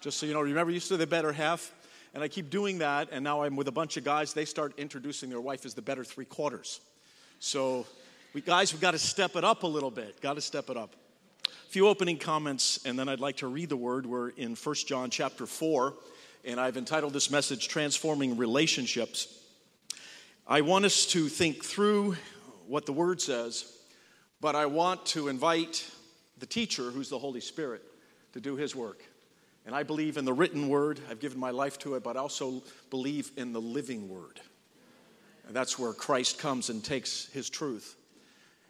Just so you know, remember, you said the better half? And I keep doing that, and now I'm with a bunch of guys. They start introducing their wife as the better three quarters. So, we, guys, we've got to step it up a little bit. Got to step it up. A few opening comments, and then I'd like to read the word. We're in 1 John chapter 4, and I've entitled this message Transforming Relationships. I want us to think through what the word says, but I want to invite the teacher, who's the Holy Spirit, to do his work. And I believe in the written word, I've given my life to it, but I also believe in the living word. And that's where Christ comes and takes his truth.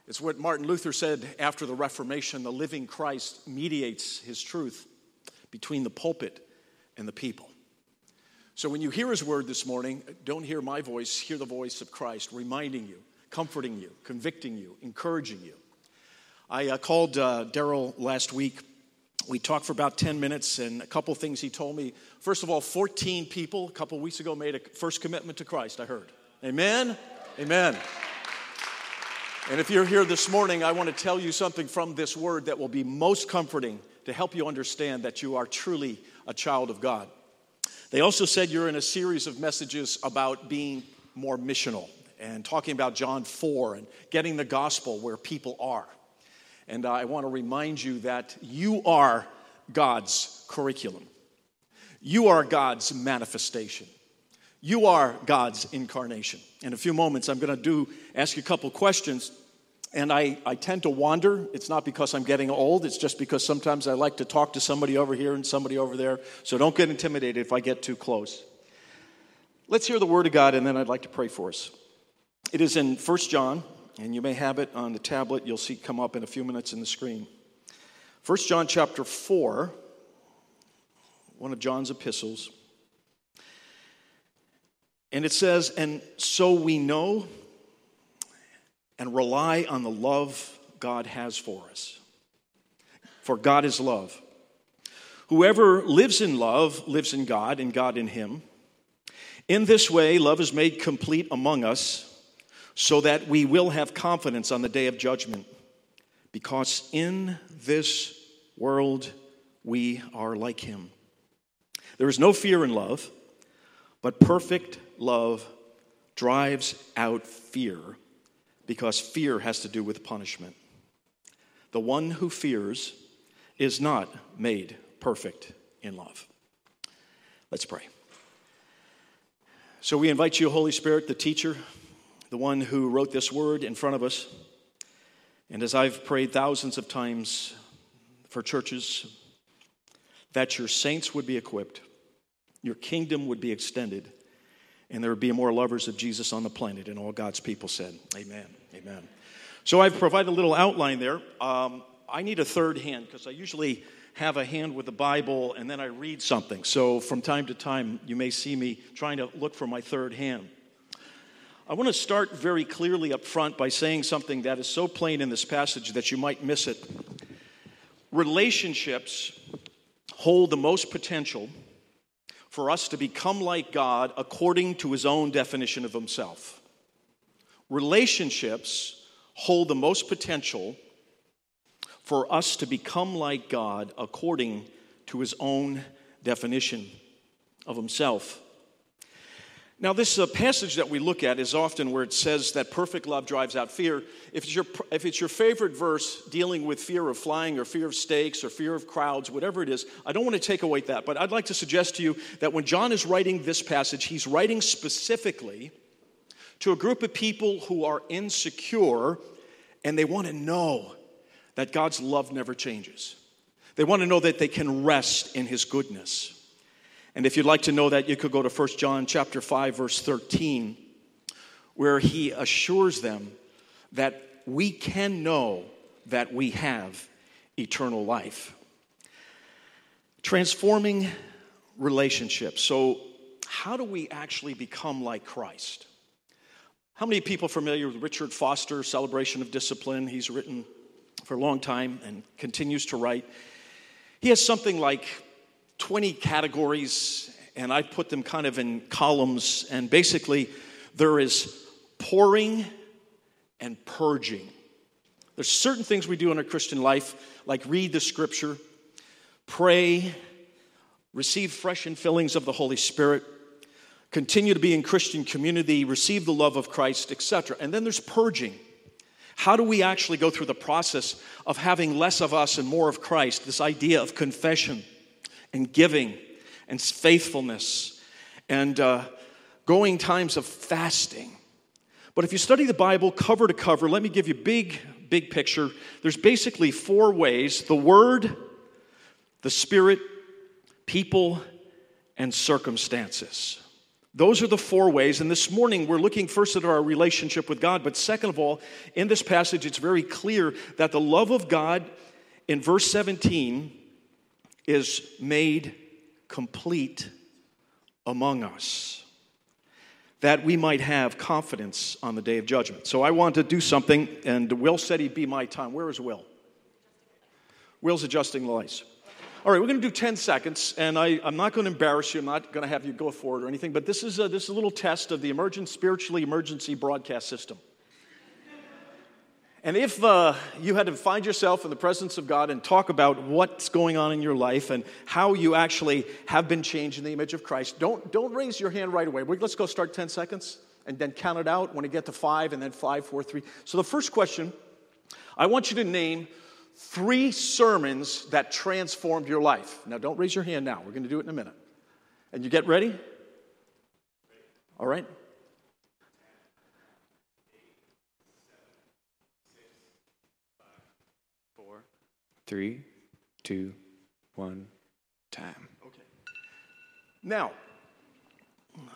It's what Martin Luther said after the Reformation the living Christ mediates his truth between the pulpit and the people. So when you hear his word this morning, don't hear my voice, hear the voice of Christ reminding you, comforting you, convicting you, encouraging you. I uh, called uh, Daryl last week we talked for about 10 minutes and a couple things he told me. First of all, 14 people a couple weeks ago made a first commitment to Christ, I heard. Amen? Amen. And if you're here this morning, I want to tell you something from this word that will be most comforting to help you understand that you are truly a child of God. They also said you're in a series of messages about being more missional and talking about John 4 and getting the gospel where people are. And I want to remind you that you are God's curriculum. You are God's manifestation. You are God's incarnation. In a few moments, I'm going to do ask you a couple questions. And I, I tend to wander. It's not because I'm getting old, it's just because sometimes I like to talk to somebody over here and somebody over there. So don't get intimidated if I get too close. Let's hear the word of God, and then I'd like to pray for us. It is in 1 John and you may have it on the tablet. You'll see come up in a few minutes in the screen. 1 john chapter 4 one of john's epistles. And it says and so we know and rely on the love god has for us. For god is love. Whoever lives in love lives in god and god in him. In this way love is made complete among us so that we will have confidence on the day of judgment. Because in this world we are like him. There is no fear in love, but perfect love drives out fear because fear has to do with punishment. The one who fears is not made perfect in love. Let's pray. So we invite you, Holy Spirit, the teacher, the one who wrote this word in front of us. And as I've prayed thousands of times for churches, that your saints would be equipped, your kingdom would be extended, and there would be more lovers of Jesus on the planet. And all God's people said, Amen. Amen. So I've provided a little outline there. Um, I need a third hand because I usually have a hand with the Bible and then I read something. So from time to time, you may see me trying to look for my third hand. I want to start very clearly up front by saying something that is so plain in this passage that you might miss it. Relationships hold the most potential for us to become like God according to his own definition of himself. Relationships hold the most potential for us to become like God according to his own definition of himself. Now, this uh, passage that we look at is often where it says that perfect love drives out fear. If it's, your, if it's your favorite verse dealing with fear of flying or fear of stakes or fear of crowds, whatever it is, I don't want to take away that. But I'd like to suggest to you that when John is writing this passage, he's writing specifically to a group of people who are insecure and they want to know that God's love never changes. They want to know that they can rest in his goodness. And if you'd like to know that, you could go to 1 John chapter 5 verse 13 where he assures them that we can know that we have eternal life. Transforming relationships. So, how do we actually become like Christ? How many people familiar with Richard Foster, Celebration of Discipline? He's written for a long time and continues to write. He has something like 20 categories, and I put them kind of in columns. And basically, there is pouring and purging. There's certain things we do in our Christian life, like read the scripture, pray, receive fresh infillings of the Holy Spirit, continue to be in Christian community, receive the love of Christ, etc. And then there's purging. How do we actually go through the process of having less of us and more of Christ? This idea of confession and giving and faithfulness and uh, going times of fasting. But if you study the Bible cover to cover, let me give you a big, big picture. There's basically four ways the Word, the Spirit, people, and circumstances. Those are the four ways. And this morning, we're looking first at our relationship with God. But second of all, in this passage, it's very clear that the love of God in verse 17 is made complete among us, that we might have confidence on the day of judgment. So I want to do something, and Will said he'd be my time. Where is Will? Will's adjusting the lights. All right, we're going to do 10 seconds, and I, am not going to embarrass you. I'm not going to have you go for it or anything, but this is, a, this is a little test of the emergent, spiritually emergency broadcast system. And if uh, you had to find yourself in the presence of God and talk about what's going on in your life and how you actually have been changed in the image of Christ, don't, don't raise your hand right away. Let's go start 10 seconds and then count it out when you get to five and then five, four, three. So the first question I want you to name three sermons that transformed your life. Now, don't raise your hand now. We're going to do it in a minute. And you get ready? All right. Four, three, two, one, time. Okay. Now,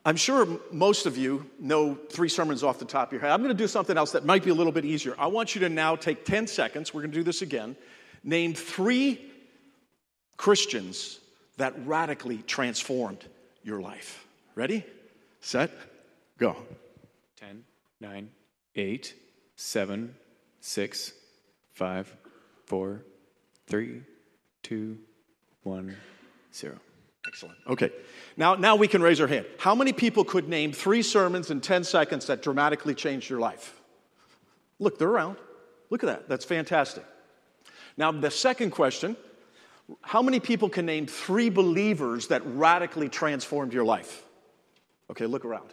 I'm sure most of you know three sermons off the top of your head. I'm going to do something else that might be a little bit easier. I want you to now take 10 seconds. We're going to do this again. Name three Christians that radically transformed your life. Ready? Set? Go. 10, 9, 8, 7, 6, 5, 4, 3, 2, 1, 0. Excellent. Okay. Now, now we can raise our hand. How many people could name three sermons in 10 seconds that dramatically changed your life? Look, they're around. Look at that. That's fantastic. Now, the second question how many people can name three believers that radically transformed your life? Okay, look around.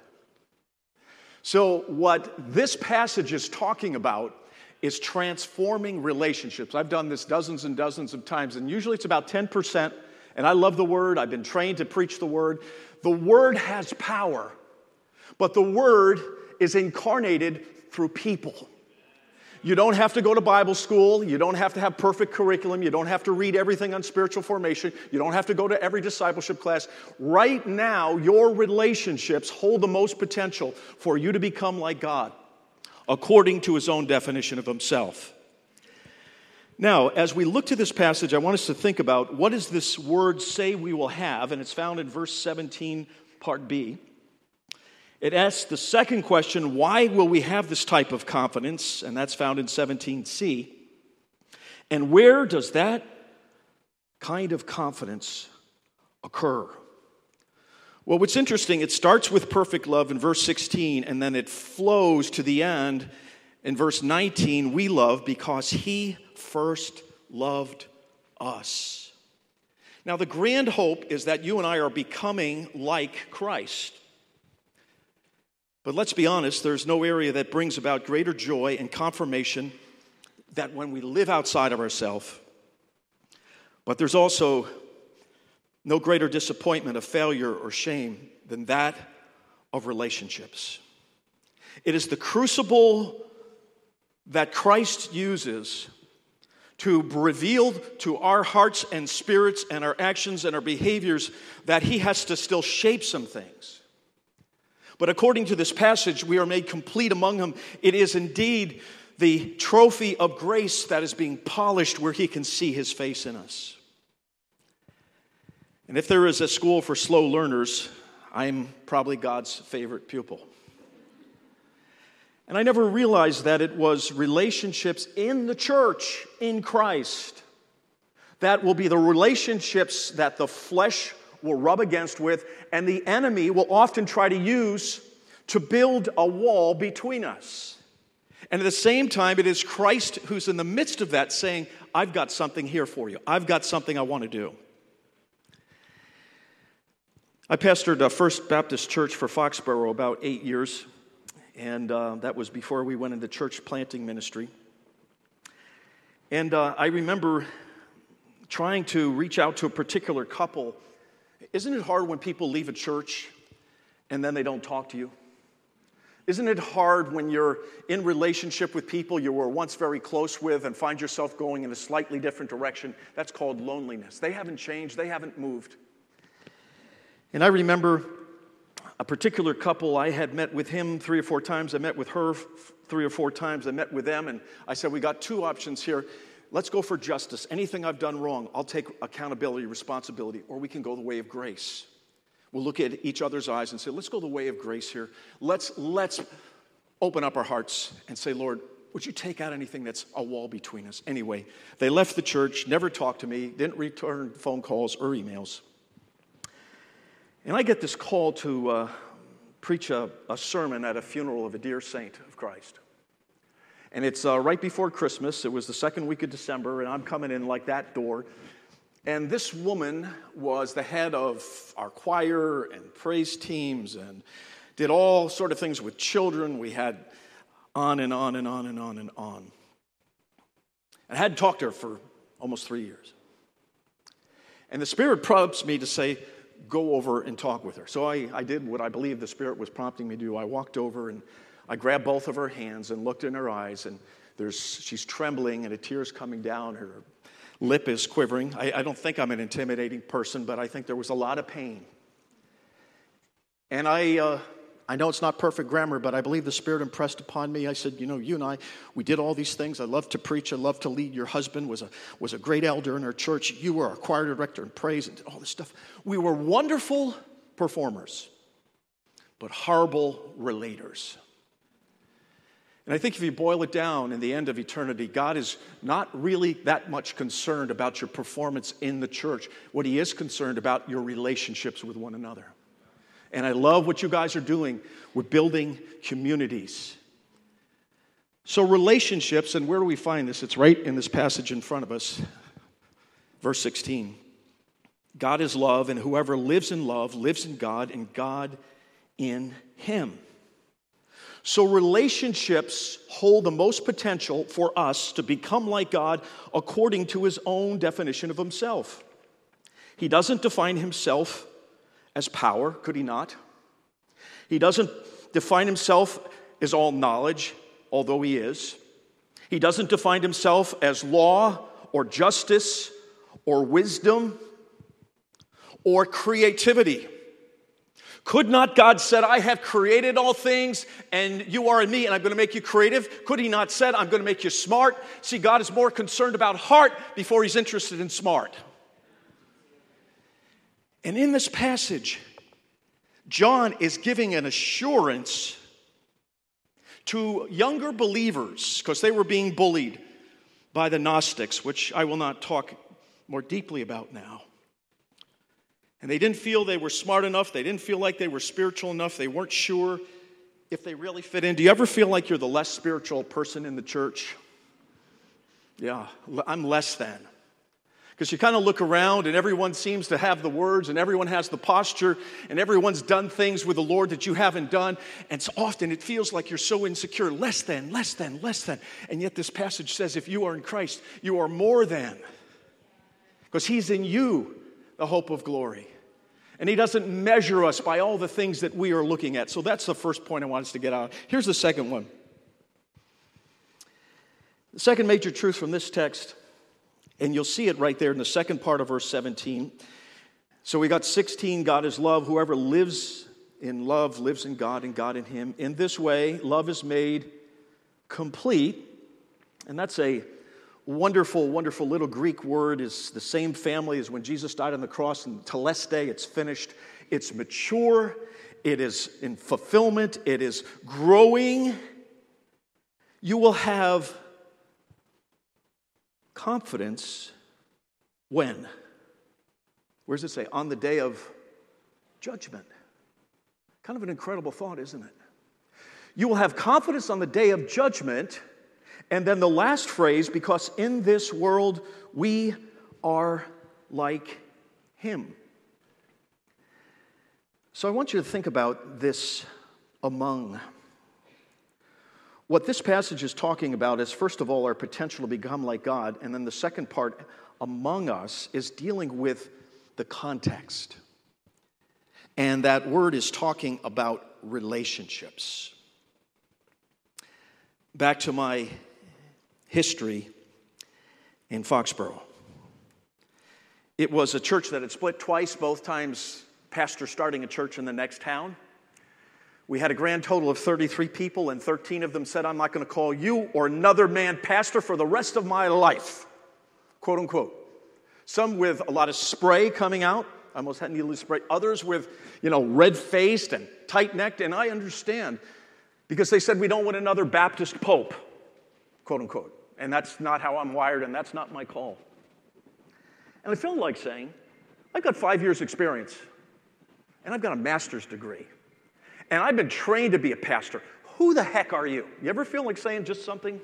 So, what this passage is talking about is transforming relationships. I've done this dozens and dozens of times, and usually it's about 10% and I love the word. I've been trained to preach the word. The word has power, but the word is incarnated through people. You don't have to go to Bible school. You don't have to have perfect curriculum. You don't have to read everything on spiritual formation. You don't have to go to every discipleship class. Right now, your relationships hold the most potential for you to become like God, according to his own definition of himself. Now, as we look to this passage, I want us to think about what does this word say we will have, and it's found in verse 17, part B. It asks the second question, why will we have this type of confidence? And that's found in 17c. And where does that kind of confidence occur? Well, what's interesting, it starts with perfect love in verse 16, and then it flows to the end in verse 19. We love because he first loved us. Now, the grand hope is that you and I are becoming like Christ. But let's be honest, there's no area that brings about greater joy and confirmation that when we live outside of ourselves. But there's also no greater disappointment of failure or shame than that of relationships. It is the crucible that Christ uses to reveal to our hearts and spirits and our actions and our behaviors that He has to still shape some things. But according to this passage, we are made complete among Him. It is indeed the trophy of grace that is being polished where He can see His face in us. And if there is a school for slow learners, I'm probably God's favorite pupil. And I never realized that it was relationships in the church, in Christ, that will be the relationships that the flesh will rub against with, and the enemy will often try to use to build a wall between us. And at the same time, it is Christ who's in the midst of that saying, I've got something here for you. I've got something I want to do. I pastored a First Baptist Church for Foxborough about eight years, and uh, that was before we went into church planting ministry. And uh, I remember trying to reach out to a particular couple. Isn't it hard when people leave a church and then they don't talk to you? Isn't it hard when you're in relationship with people you were once very close with and find yourself going in a slightly different direction? That's called loneliness. They haven't changed, they haven't moved. And I remember a particular couple, I had met with him three or four times. I met with her three or four times. I met with them, and I said, We got two options here. Let's go for justice. Anything I've done wrong, I'll take accountability, responsibility, or we can go the way of grace. We'll look at each other's eyes and say, Let's go the way of grace here. Let's, let's open up our hearts and say, Lord, would you take out anything that's a wall between us? Anyway, they left the church, never talked to me, didn't return phone calls or emails. And I get this call to uh, preach a, a, sermon at a funeral of a dear saint of Christ. And it's uh, right before Christmas. It was the second week of December, and I'm coming in like that door. And this woman was the head of our choir and praise teams and did all sort of things with children. We had on and on and on and on and on. And I hadn't talked to her for almost three years. And the Spirit prompts me to say, go over and talk with her. So I, I did what I believe the Spirit was prompting me to do. I walked over and I grabbed both of her hands and looked in her eyes, and there's, she's trembling and a tear's coming down. Her lip is quivering. I, I don't think I'm an intimidating person, but I think there was a lot of pain. And I, uh, I know it's not perfect grammar, but I believe the Spirit impressed upon me. I said, You know, you and I, we did all these things. I love to preach. I love to lead. Your husband was a, was a great elder in our church. You were our choir director and praise and all this stuff. We were wonderful performers, but horrible relators. And I think if you boil it down in the end of eternity, God is not really that much concerned about your performance in the church. What He is concerned about your relationships with one another. And I love what you guys are doing. We're building communities. So, relationships, and where do we find this? It's right in this passage in front of us, verse 16. God is love, and whoever lives in love lives in God, and God in him. So, relationships hold the most potential for us to become like God according to his own definition of himself. He doesn't define himself as power, could he not? He doesn't define himself as all knowledge, although he is. He doesn't define himself as law or justice or wisdom or creativity. Could not God said, I have created all things and you are in me and I'm going to make you creative? Could he not said, I'm going to make you smart? See, God is more concerned about heart before he's interested in smart. And in this passage, John is giving an assurance to younger believers because they were being bullied by the Gnostics, which I will not talk more deeply about now. And they didn't feel they were smart enough, they didn't feel like they were spiritual enough, they weren't sure if they really fit in. Do you ever feel like you're the less spiritual person in the church? Yeah, I'm less than. Because you kind of look around and everyone seems to have the words and everyone has the posture and everyone's done things with the Lord that you haven't done. And so often it feels like you're so insecure, less than, less than, less than. And yet this passage says if you are in Christ, you are more than. Because He's in you, the hope of glory. And He doesn't measure us by all the things that we are looking at. So that's the first point I want us to get out. Here's the second one. The second major truth from this text and you'll see it right there in the second part of verse 17. So we got 16, God is love. Whoever lives in love lives in God and God in him. In this way, love is made complete. And that's a wonderful, wonderful little Greek word, is the same family as when Jesus died on the cross and tetelestai, it's finished. It's mature, it is in fulfillment, it is growing. You will have confidence when? Where does it say? On the day of judgment. Kind of an incredible thought, isn't it? You will have confidence on the day of judgment. And then the last phrase, because in this world we are like him. So I want you to think about this among. What this passage is talking about is, first of all, our potential to become like God. And then the second part, among us, is dealing with the context. And that word is talking about relationships. Back to my history in Foxborough. It was a church that had split twice, both times pastor starting a church in the next town. We had a grand total of 33 people, and 13 of them said, I'm not going to call you or another man pastor for the rest of my life, quote unquote. Some with a lot of spray coming out, I almost had needle spray. Others with, you know, red faced and tight necked, and I understand because they said, We don't want another Baptist pope, quote unquote. And that's not how I'm wired, and that's not my call. And I felt like saying, I've got five years' experience, and I've got a master's degree and I've been trained to be a pastor. Who the heck are you? You ever feel like saying just something?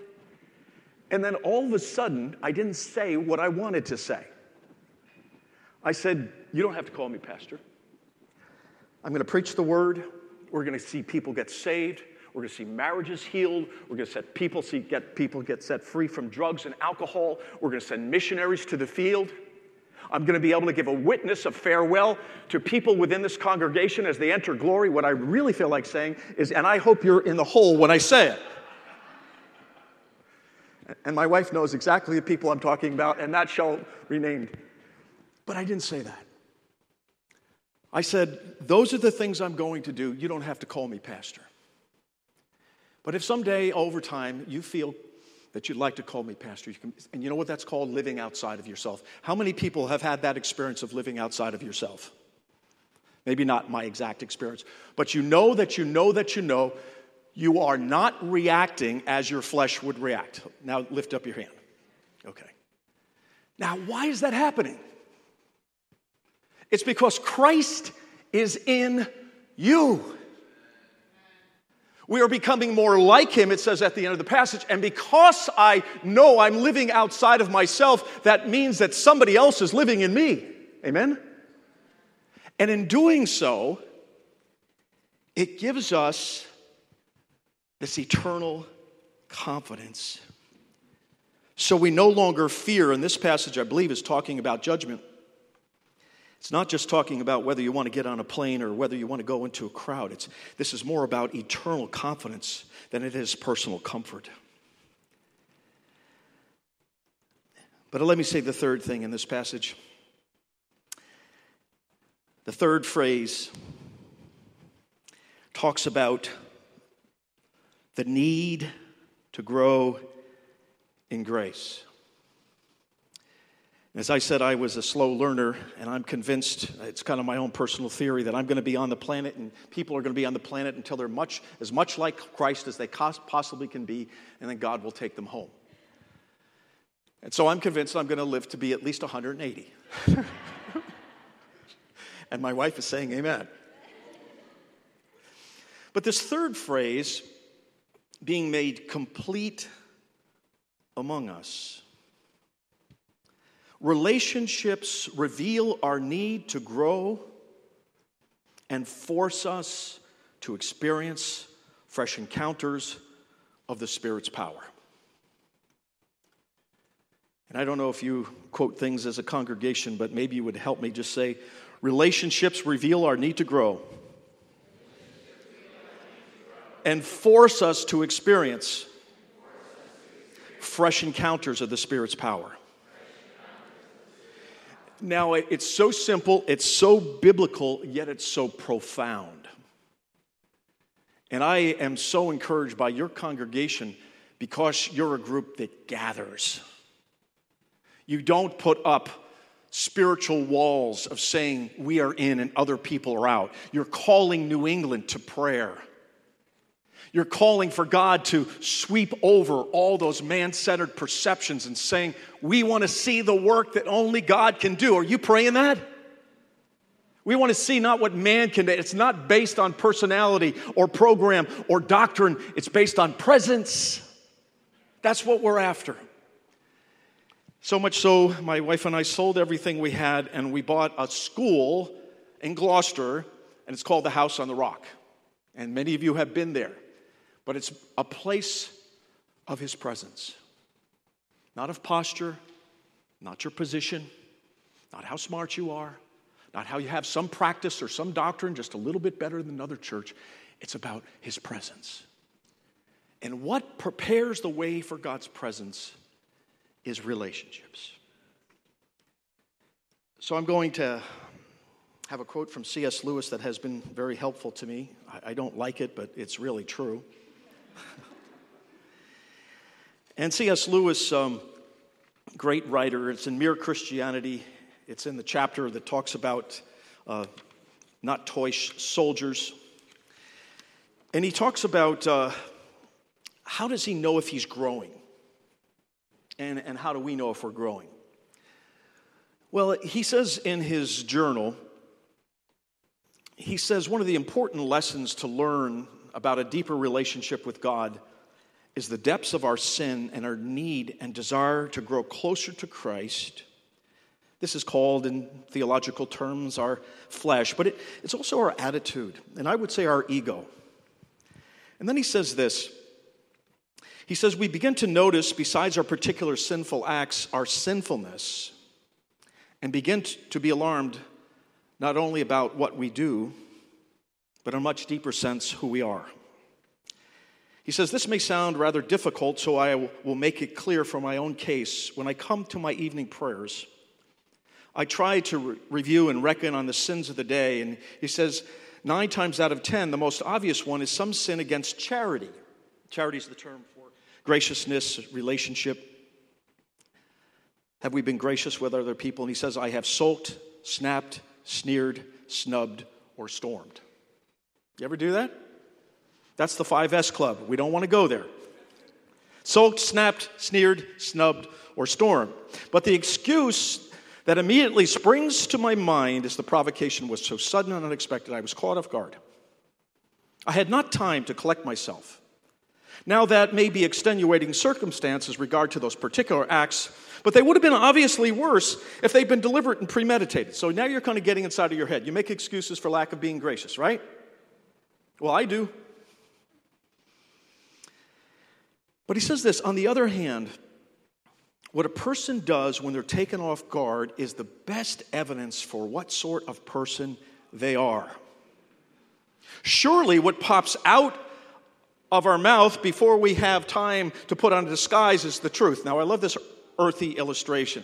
And then all of a sudden, I didn't say what I wanted to say. I said, You don't have to call me pastor. I'm going to preach the word. We're going to see people get saved. We're going to see marriages healed. We're going to set people see, get people get set free from drugs and alcohol. We're going to send missionaries to the field. I'm going to be able to give a witness of farewell to people within this congregation as they enter glory. What I really feel like saying is, and I hope you're in the hole when I say it. And my wife knows exactly the people I'm talking about, and that shall be named. But I didn't say that. I said, Those are the things I'm going to do. You don't have to call me pastor. But if someday over time you feel that you'd like to call me pastor. You can, and you know what that's called? Living outside of yourself. How many people have had that experience of living outside of yourself? Maybe not my exact experience, but you know that you know that you know you are not reacting as your flesh would react. Now lift up your hand. Okay. Now, why is that happening? It's because Christ is in you. We are becoming more like him, it says at the end of the passage. And because I know I'm living outside of myself, that means that somebody else is living in me. Amen? And in doing so, it gives us this eternal confidence. So we no longer fear, and this passage, I believe, is talking about judgment. It's not just talking about whether you want to get on a plane or whether you want to go into a crowd. It's, this is more about eternal confidence than it is personal comfort. But let me say the third thing in this passage. The third phrase talks about the need to grow in grace. As I said, I was a slow learner, and I'm convinced it's kind of my own personal theory that I'm going to be on the planet, and people are going to be on the planet until they're much as much like Christ as they possibly can be, and then God will take them home. And so I'm convinced I'm going to live to be at least 180. and my wife is saying, Amen. But this third phrase, being made complete among us, Relationships reveal our need to grow and force us to experience fresh encounters of the Spirit's power. And I don't know if you quote things as a congregation, but maybe you would help me just say relationships reveal our need to grow and force us to experience fresh encounters of the Spirit's power. Now, it's so simple, it's so biblical, yet it's so profound. And I am so encouraged by your congregation because you're a group that gathers. You don't put up spiritual walls of saying we are in and other people are out. You're calling New England to prayer. You're calling for God to sweep over all those man centered perceptions and saying, We want to see the work that only God can do. Are you praying that? We want to see not what man can do. It's not based on personality or program or doctrine, it's based on presence. That's what we're after. So much so, my wife and I sold everything we had and we bought a school in Gloucester and it's called the House on the Rock. And many of you have been there, but it's a place of His presence, not of posture, not your position, not how smart you are, not how you have some practice or some doctrine just a little bit better than another church. It's about His presence. And what prepares the way for God's presence is relationships. So I'm going to have a quote from C.S. Lewis that has been very helpful to me. I, don't like it, but it's really true. and C.S. Lewis, um, great writer, it's in Mere Christianity. It's in the chapter that talks about uh, not toy soldiers. And he talks about uh, how does he know if he's growing? And, and how do we know if we're growing? Well, he says in his journal, he says one of the important lessons to learn about a deeper relationship with God is the depths of our sin and our need and desire to grow closer to Christ. This is called, in theological terms, our flesh, but it, it's also our attitude, and I would say our ego. And then he says this He says, We begin to notice, besides our particular sinful acts, our sinfulness, and begin to be alarmed not only about what we do, but in a much deeper sense, who we are. He says, This may sound rather difficult, so I will make it clear for my own case. When I come to my evening prayers, I try to re- review and reckon on the sins of the day. And he says, Nine times out of ten, the most obvious one is some sin against charity. Charity is the term for graciousness, relationship. Have we been gracious with other people? And he says, I have sulked, snapped, sneered, snubbed, or stormed. You ever do that? That's the 5S club. We don't want to go there. Sulked, snapped, sneered, snubbed, or stormed. But the excuse that immediately springs to my mind is the provocation was so sudden and unexpected, I was caught off guard. I had not time to collect myself. Now, that may be extenuating circumstances regard to those particular acts, but they would have been obviously worse if they'd been deliberate and premeditated. So now you're kind of getting inside of your head. You make excuses for lack of being gracious, right? Well, I do. But he says this on the other hand, what a person does when they're taken off guard is the best evidence for what sort of person they are. Surely, what pops out of our mouth before we have time to put on a disguise is the truth. Now, I love this earthy illustration.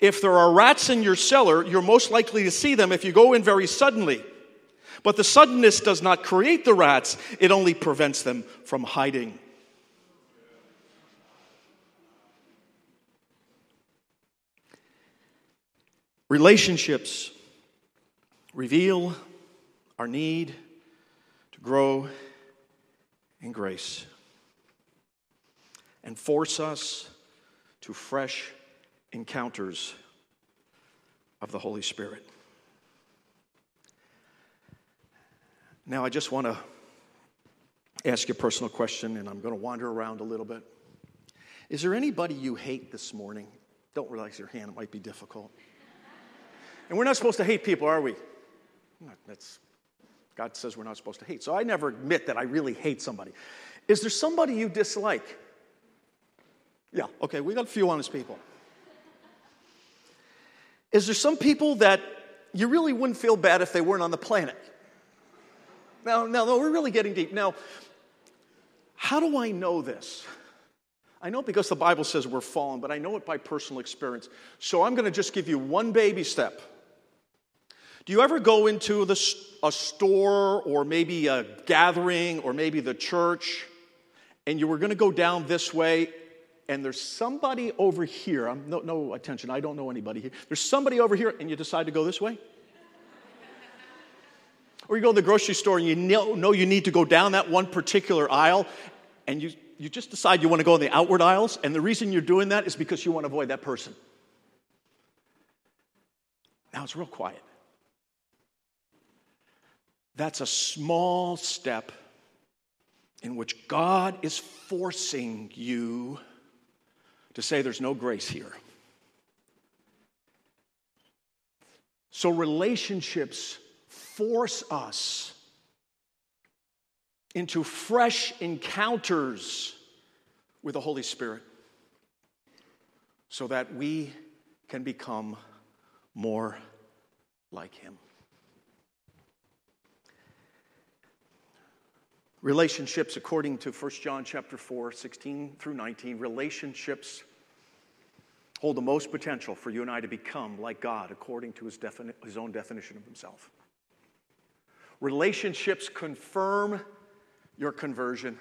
If there are rats in your cellar, you're most likely to see them if you go in very suddenly. But the suddenness does not create the rats, it only prevents them from hiding. Relationships reveal our need to grow in grace and force us to fresh encounters of the Holy Spirit. Now, I just want to ask you a personal question, and I'm going to wander around a little bit. Is there anybody you hate this morning? Don't realize your hand, it might be difficult. And we're not supposed to hate people, are we? That's, God says we're not supposed to hate. So I never admit that I really hate somebody. Is there somebody you dislike? Yeah, okay, we got a few honest people. Is there some people that you really wouldn't feel bad if they weren't on the planet? Now, now, no, we're really getting deep. Now, how do I know this? I know because the Bible says we're fallen, but I know it by personal experience. So I'm going to just give you one baby step. Do you ever go into the, a store or maybe a gathering or maybe the church and you were going to go down this way and there's somebody over here? I'm, no, no attention, I don't know anybody here. There's somebody over here and you decide to go this way? Or you go to the grocery store and you know, know you need to go down that one particular aisle and you, you just decide you want to go in the outward aisles, and the reason you're doing that is because you want to avoid that person. Now it's real quiet. That's a small step in which God is forcing you to say there's no grace here. So relationships force us into fresh encounters with the Holy Spirit so that we can become more like Him. Relationships, according to 1 John chapter 4, 16 through 19, relationships hold the most potential for you and I to become like God according to his, defini- his own definition of himself. Relationships confirm your conversion.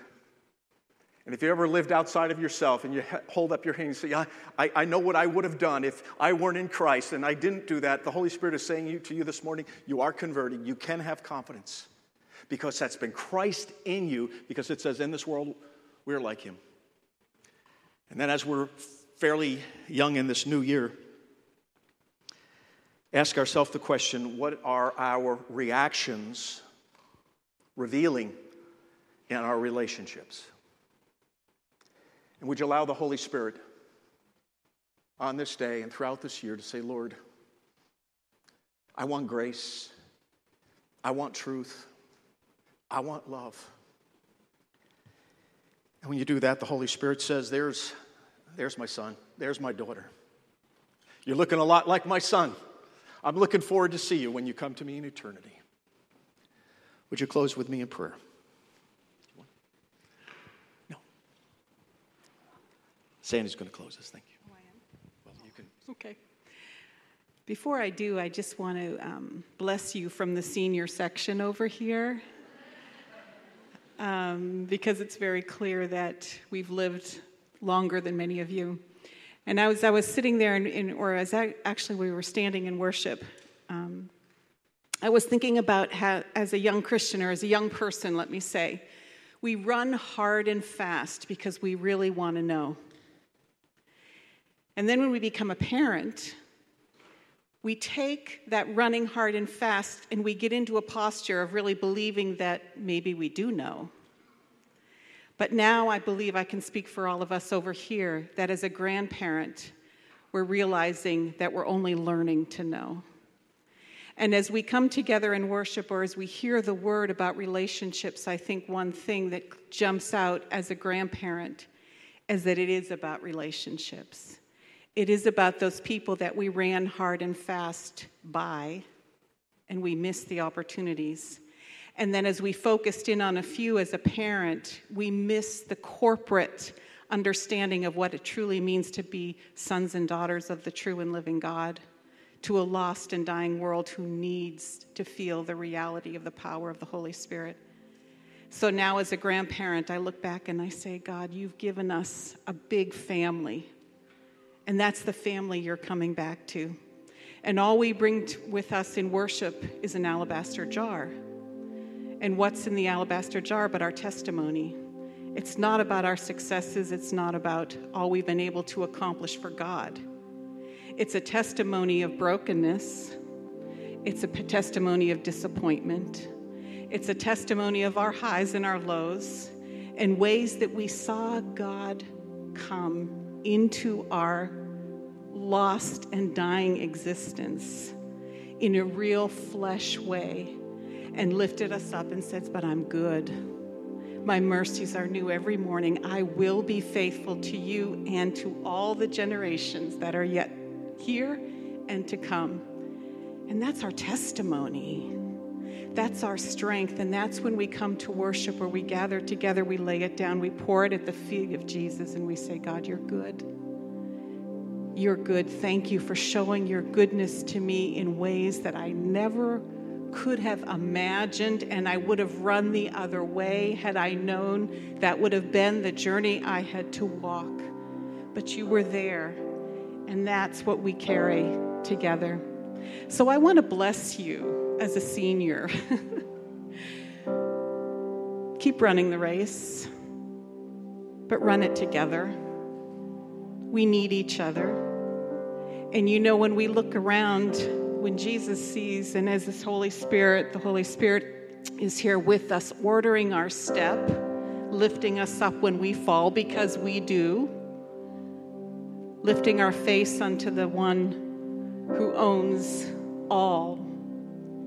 And if you ever lived outside of yourself and you hold up your hand and say, I, I, I know what I would have done if I weren't in Christ and I didn't do that, the Holy Spirit is saying you, to you this morning, you are converted. You can have confidence because that's been Christ in you, because it says, in this world, we're like him. And then as we're fairly young in this new year, ask ourselves the question what are our reactions revealing in our relationships? And would you allow the Holy Spirit on this day and throughout this year to say, Lord, I want grace, I want truth, I want love. And when you do that, the Holy Spirit says, There's there's my son. There's my daughter. You're looking a lot like my son. I'm looking forward to see you when you come to me in eternity. Would you close with me in prayer? No. Sandy's going to close us. Thank you. Oh, I am? Well, you can. Okay. Before I do, I just want to um, bless you from the senior section over here. Um, because it's very clear that we've lived longer than many of you. And as I was sitting there, in, in, or as I, actually we were standing in worship, um, I was thinking about how, as a young Christian or as a young person, let me say, we run hard and fast because we really want to know. And then when we become a parent, we take that running hard and fast and we get into a posture of really believing that maybe we do know. But now I believe I can speak for all of us over here that as a grandparent, we're realizing that we're only learning to know. And as we come together in worship or as we hear the word about relationships, I think one thing that jumps out as a grandparent is that it is about relationships. It is about those people that we ran hard and fast by and we missed the opportunities. And then as we focused in on a few as a parent, we missed the corporate understanding of what it truly means to be sons and daughters of the true and living God to a lost and dying world who needs to feel the reality of the power of the Holy Spirit. So now, as a grandparent, I look back and I say, God, you've given us a big family. And that's the family you're coming back to. And all we bring t- with us in worship is an alabaster jar. And what's in the alabaster jar but our testimony? It's not about our successes, it's not about all we've been able to accomplish for God. It's a testimony of brokenness, it's a testimony of disappointment, it's a testimony of our highs and our lows, and ways that we saw God come into our lost and dying existence in a real flesh way and lifted us up and said, But I'm good. My mercies are new every morning. I will be faithful to you and to all the generations that are yet here and to come. And that's our testimony. That's our strength. And that's when we come to worship, where we gather together, we lay it down, we pour it at the feet of Jesus, and we say, God, you're good. You're good. Thank you for showing your goodness to me in ways that I never could have imagined, and I would have run the other way had I known that would have been the journey I had to walk. But you were there, and that's what we carry together. So I want to bless you as a senior. Keep running the race, but run it together. We need each other. And you know, when we look around, when Jesus sees, and as this Holy Spirit, the Holy Spirit is here with us, ordering our step, lifting us up when we fall, because we do, lifting our face unto the one who owns all.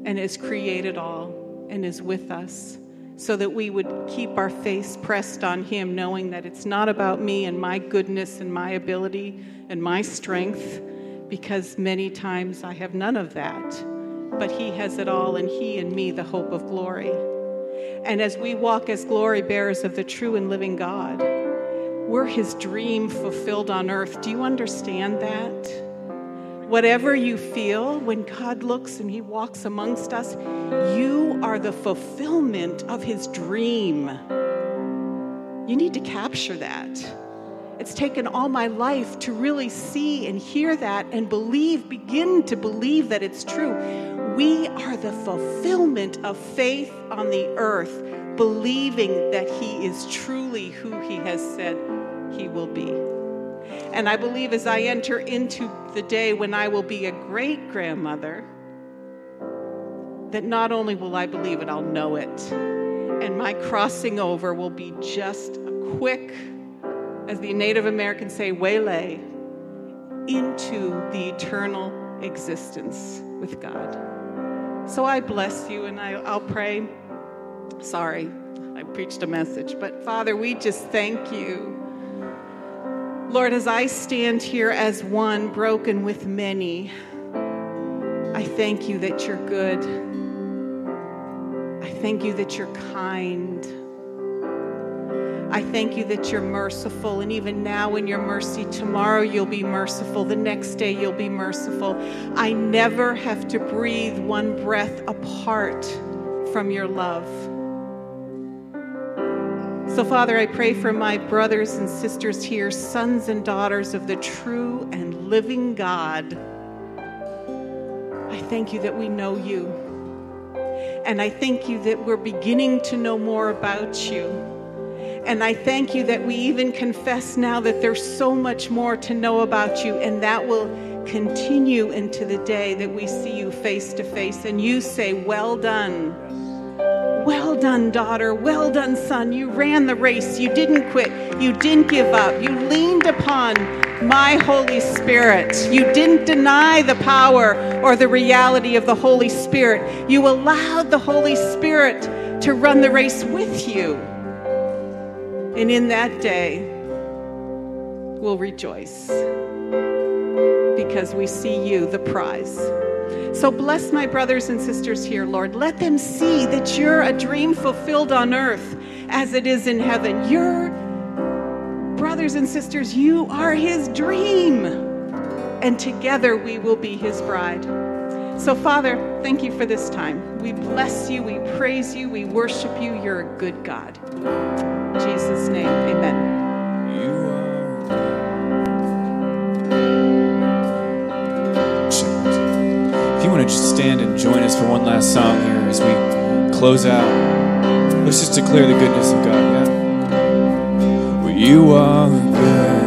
and has created all and is with us so that we would keep our face pressed on Him, knowing that it's not about me and my goodness and my ability and my strength, because many times I have none of that. But He has it all, and He and me, the hope of glory. And as we walk as glory bearers of the true and living God, we're His dream fulfilled on earth. Do you understand that? Whatever you feel, when God looks and He walks amongst us, you are the fulfillment of His dream. You need to capture that. It's taken all my life to really see and hear that and believe, begin to believe that it's true. We are the fulfillment of faith on the earth, believing that He is truly who He has said He will be. And I believe as I enter into the day when I will be a great grandmother, that not only will I believe it, I'll know it. And my crossing over will be just a quick, as the Native Americans say, waylay into the eternal existence with God. So I bless you and I, will pray. Sorry, I preached a message, but Father, we just thank you Lord, as I stand here as one broken with many, I thank you that you're good. I thank you that you're kind. I thank you that you're merciful. And even now, in your mercy, tomorrow you'll be merciful. The next day you'll be merciful. I never have to breathe one breath apart from your love. So, Father, I pray for my brothers and sisters here, sons and daughters of the true and living God. I thank you that we know you. And I thank you that we're beginning to know more about you. And I thank you that we even confess now that there's so much more to know about you, and that will continue into the day that we see you face to face and you say, Well done well done, daughter. Well done, son. You ran the race. You didn't quit. You didn't give up. You leaned upon my Holy Spirit. You didn't deny the power or the reality of the Holy Spirit. You allowed the Holy Spirit to run the race with you. And in that day, we'll rejoice because we see you, the prize. So bless my brothers and sisters here, Lord. Let them see that you're a dream fulfilled on earth as it is in heaven. Your brothers and sisters, you are his dream. And together we will be his bride. So, Father, thank you for this time. We bless you, we praise you, we worship you. You're a good God. Jesus' name, amen. If you want to just stand and join us for one last song here as we close out. Let's just declare the goodness of God, yeah? Well, you are good.